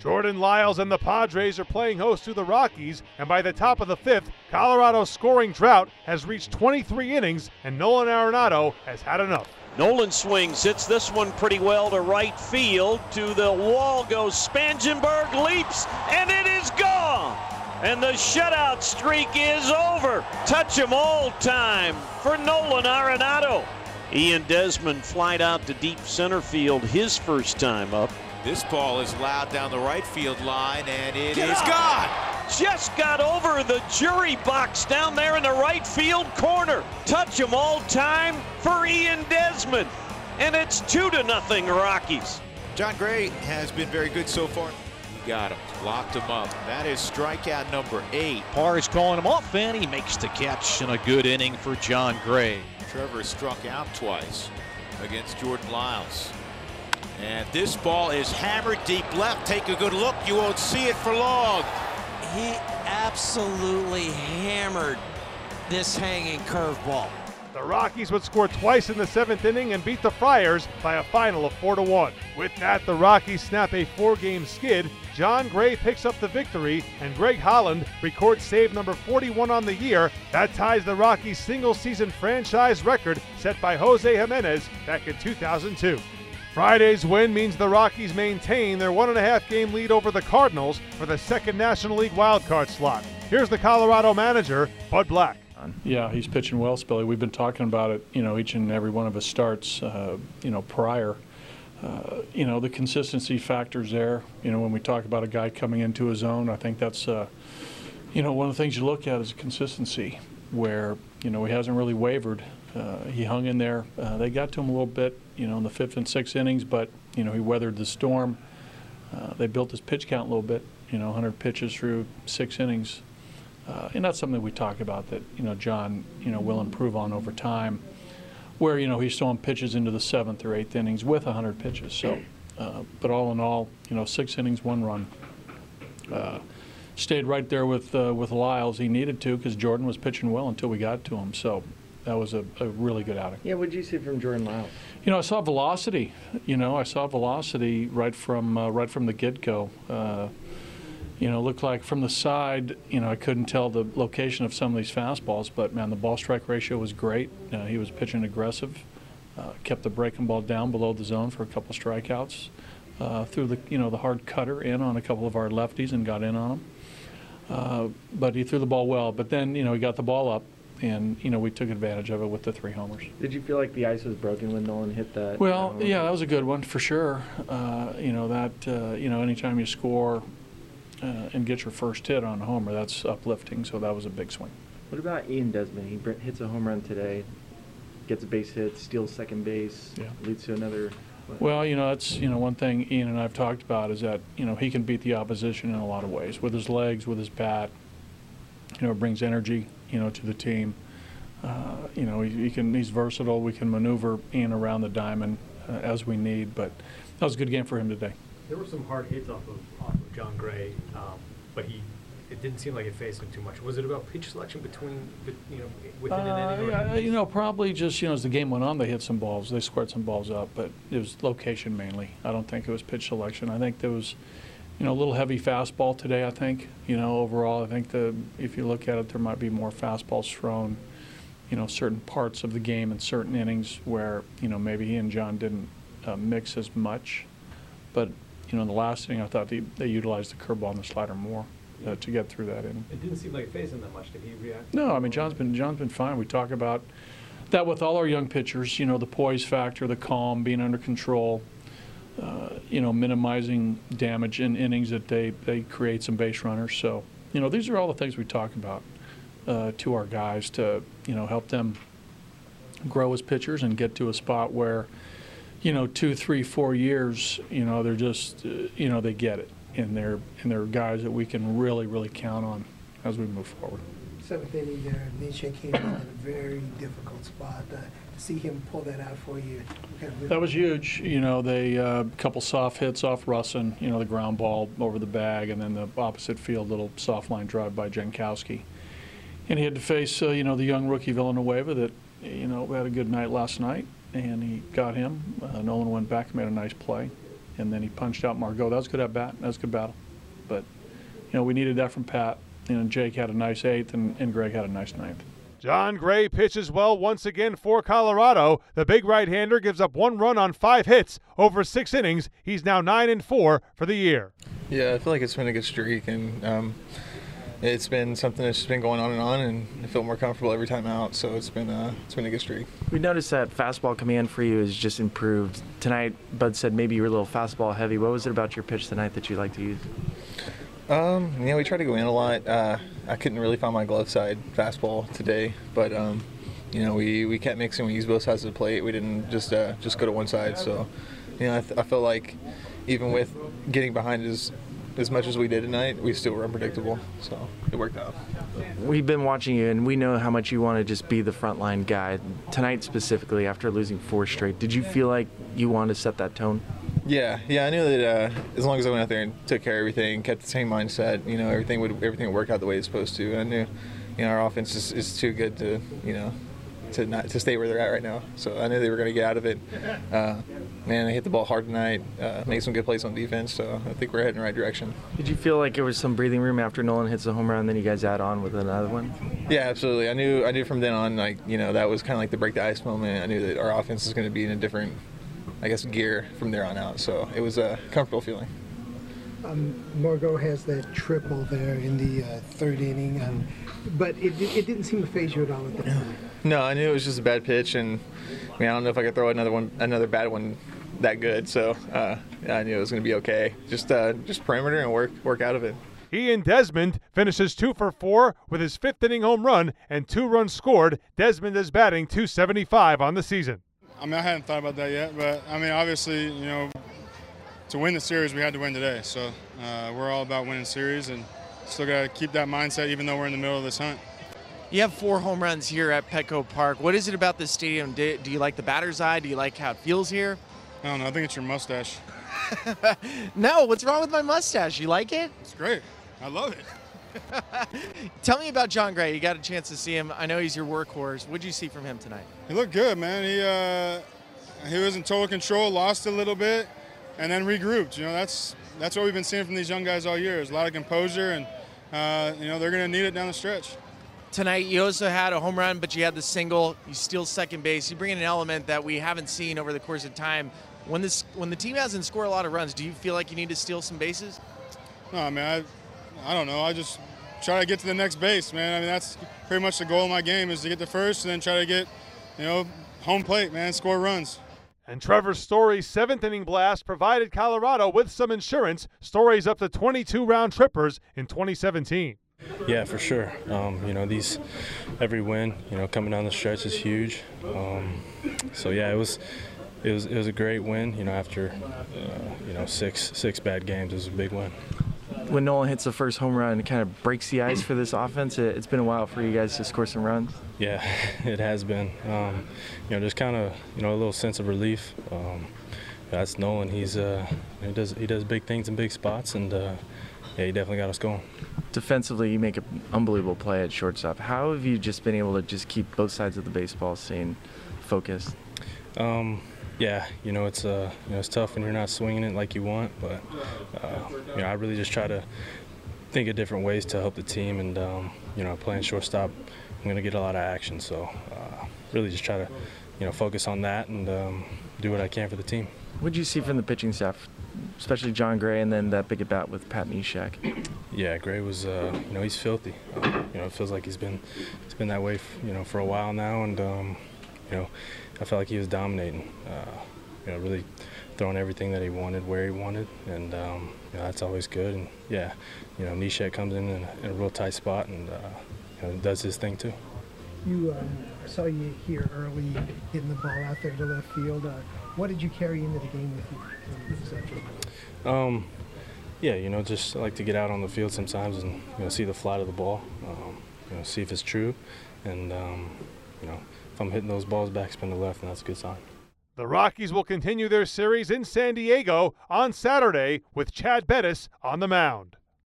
Jordan Lyles and the Padres are playing host to the Rockies, and by the top of the fifth, Colorado's scoring drought has reached 23 innings, and Nolan Arenado has had enough. Nolan swings, hits this one pretty well to right field. To the wall goes Spangenberg, leaps, and it is gone. And the shutout streak is over. Touch 'em all time for Nolan Arenado. Ian Desmond flied out to deep center field his first time up. This ball is loud down the right field line, and it Get is out. gone. Just got over the jury box down there in the right field corner. Touch 'em all time for Ian Desmond. And it's two to nothing Rockies. Jon Gray has been very good so far. He got him, locked him up. That is strikeout number eight. Parra is calling him off, and he makes the catch in a good inning for Jon Gray. Trevor struck out twice against Jordan Lyles. And this ball is hammered deep left. Take a good look. You won't see it for long. He absolutely hammered this hanging curveball. The Rockies would score twice in the seventh inning and beat the Friars by a final of 4 to 1. With that, the Rockies snap a four game skid. Jon Gray picks up the victory, and Greg Holland records save number 41 on the year. That ties the Rockies' single season franchise record set by Jose Jimenez back in 2002. Friday's win means the Rockies maintain their one and a half game lead over the Cardinals for the second National League wildcard slot. Here's the Colorado manager, Bud Black. Yeah, he's pitching well, Spilly. We've been talking about it, you know, each and every one of his starts, uh, you know, prior. Uh, you know, the consistency factors there. You know, when we talk about a guy coming into his own, I think that's, uh, you know, one of the things you look at is consistency, where, you know, he hasn't really wavered. Uh, he hung in there. Uh, they got to him a little bit, you know, in the fifth and sixth innings, but you know he weathered the storm. Uh, they built his pitch count a little bit, you know, 100 pitches through six innings, uh, and that's something we talk about that you know Jon, you know, will improve on over time. Where you know he's throwing pitches into the seventh or eighth innings with 100 pitches. So, uh, but all in all, you know, six innings, one run. Stayed right there with with Lyles. He needed to because Jordan was pitching well until we got to him. So that was a, a really good outing. Yeah, what did you see from Jordan Lyles? You know, I saw velocity. You know, I saw velocity right from uh, right from the get go. Uh, you know, looked like from the side. You know, I couldn't tell the location of some of these fastballs, but man, the ball strike ratio was great. Uh, he was pitching aggressive. Uh, kept the breaking ball down below the zone for a couple strikeouts. Uh, threw the you know the hard cutter in on a couple of our lefties and got in on them. Uh, but he threw the ball well. But then you know he got the ball up and you know we took advantage of it with the three homers. Did you feel like the ice was broken when Nolan hit that? Well, yeah, that was a good one for sure. Uh, you know that uh, you know anytime you score uh, and get your first hit on a homer, that's uplifting. So that was a big swing. What about Ian Desmond? He hits a home run today, gets a base hit, steals second base, yeah. leads to another. Well, you know that's you know one thing Ian and I've talked about is that you know he can beat the opposition in a lot of ways with his legs, with his bat. You know, it brings energy you know, to the team. Uh, you know, he, he, can he's versatile. We can maneuver in around the diamond uh, as we need. But that was a good game for him today. There were some hard hits off of, off of Jon Gray, um, but he it didn't seem like it faced him too much. Was it about pitch selection between, you know, within uh, an inning? Yeah, you know, probably just you know as the game went on, they hit some balls, they squared some balls up, but it was location mainly. I don't think it was pitch selection. I think there was you know, a little heavy fastball today, I think. You know, overall, I think the if you look at it, there might be more fastballs thrown, you know, certain parts of the game and certain innings where, you know, maybe he and Jon didn't uh, mix as much. But, you know, in the last inning, I thought they, they utilized the curveball and the slider more. Uh, to get through that inning. It didn't seem like him that much. Did he react? No, I mean Jon's been Jon's been fine. We talk about that with all our young pitchers. You know, the poise factor, the calm, being under control. Uh, you know, minimizing damage in innings that they, they create some base runners. So, you know, these are all the things we talk about uh, to our guys to, you know, help them grow as pitchers and get to a spot where, you know, two, three, four years, you know, they're just, uh, you know, they get it. And they're, and they're guys that we can really, really count on as we move forward. Seventh inning there, Neshek came in a very difficult spot. Uh, see him pull that out for you. That was huge. You know, they a uh, couple soft hits off Rusin. You know, the ground ball over the bag, and then the opposite field little soft line drive by Jankowski. And he had to face, uh, you know, the young rookie Villanueva that, you know, had a good night last night, and he got him. Uh, Nolan went back and made a nice play, and then he punched out Margot. That was good at bat. That was good battle. But, you know, we needed that from Pat. And Jake had a nice eighth, and, and Greg had a nice ninth. Jon Gray pitches well once again for Colorado. The big right-hander gives up one run on five hits over six innings. He's now nine and four for the year. Yeah, I feel like it's been a good streak, and um, it's been something that's been going on and on, and I feel more comfortable every time out. So it's been uh, it's been a good streak. We noticed that fastball command for you has just improved tonight. Bud said maybe you were a little fastball heavy. What was it about your pitch tonight that you like to use? Um, yeah, we try to go in a lot. Uh, I couldn't really find my glove side fastball today, but um, you know, we, we kept mixing. We used both sides of the plate. We didn't just uh, just go to one side. So, you know, I, th- I felt like even with getting behind as as much as we did tonight, we still were unpredictable. So it worked out. We've been watching you, and we know how much you want to just be the frontline guy. Tonight specifically, after losing four straight, did you feel like you wanted to set that tone? Yeah, yeah, I knew that uh, as long as I went out there and took care of everything, kept the same mindset, you know, everything would everything would work out the way it's supposed to. And I knew, you know, our offense is, is too good to, you know, to not to stay where they're at right now. So I knew they were going to get out of it. Uh, man, they hit the ball hard tonight, uh, made some good plays on defense. So I think we're heading the right direction. Did you feel like there was some breathing room after Nolan hits the home run, then you guys add on with another one? Yeah, absolutely. I knew I knew from then on, like you know, that was kind of like the break the ice moment. I knew that our offense is going to be in a different I guess, gear from there on out. So it was a comfortable feeling. Um, Margot has that triple there in the uh, third inning, um, but it, it didn't seem to faze you at all at the time. No, I knew it was just a bad pitch, and I mean, I don't know if I could throw another one, another bad one that good. So uh, I knew it was going to be okay. Just uh, just perimeter and work work out of it. Ian Desmond finishes two for four with his fifth inning home run and two runs scored. Desmond is batting 275 on the season. I mean, I hadn't thought about that yet, but I mean, obviously, you know, to win the series, we had to win today. So uh, we're all about winning series, and still got to keep that mindset, even though we're in the middle of this hunt. You have four home runs here at Petco Park. What is it about this stadium? Do, do you like the batter's eye? Do you like how it feels here? I don't know. I think it's your mustache. no, what's wrong with my mustache? You like it? It's great. I love it. Tell me about Jon Gray. You got a chance to see him. I know he's your workhorse. What'd you see from him tonight? He looked good, man. He uh, he was in total control, lost a little bit, and then regrouped. You know, that's that's what we've been seeing from these young guys all year. There's a lot of composure, and uh, you know they're going to need it down the stretch. Tonight, you also had a home run, but you had the single. You steal second base. You bring in an element that we haven't seen over the course of time. When this when the team hasn't scored a lot of runs, do you feel like you need to steal some bases? No, I mean I I don't know. I just try to get to the next base, man. I mean, that's pretty much the goal of my game is to get to first and then try to get, you know, home plate, man, score runs. And Trevor Story's seventh inning blast provided Colorado with some insurance. Story's up to 22 round trippers in 2017. Yeah, for sure. Um, you know, these every win, you know, coming down the stretch is huge. Um, so yeah, it was it was it was a great win. You know, after uh, you know six six bad games, it was a big win when Nolan hits the first home run, it kind of breaks the ice for this offense. It, has been a while for you guys to score some runs. Yeah, it has been. Um, you know, just kind of you know a little sense of relief. Um, that's Nolan. He's uh, he does he does big things in big spots, and uh, yeah, he definitely got us going. Defensively, you make an unbelievable play at shortstop. How have you just been able to just keep both sides of the baseball staying focused? Um, yeah, you know it's uh, you know it's tough when you're not swinging it like you want, but uh, you know I really just try to think of different ways to help the team, and um, you know playing shortstop, I'm gonna get a lot of action, so uh, really just try to you know focus on that and um, do what I can for the team. What did you see from the pitching staff, especially Jon Gray, and then that big at bat with Pat Neshek? Yeah, Gray was uh, you know he's filthy. you know it feels like he's been it's been that way you know for a while now, and um, you know I felt like he was dominating. Uh, you know, really throwing everything that he wanted where he wanted, and um, you know, that's always good. And yeah, you know, Neshek comes in in a, in a real tight spot and uh, you know, does his thing too. You um, saw you here early, hitting the ball out there to left field. Uh, what did you carry into the game with you? Um, yeah, you know, just like to get out on the field sometimes and you know see the flight of the ball, um, you know, see if it's true, and um, you know I'm hitting those balls backspin to left, and that's a good sign. The Rockies will continue their series in San Diego on Saturday with Chad Bettis on the mound.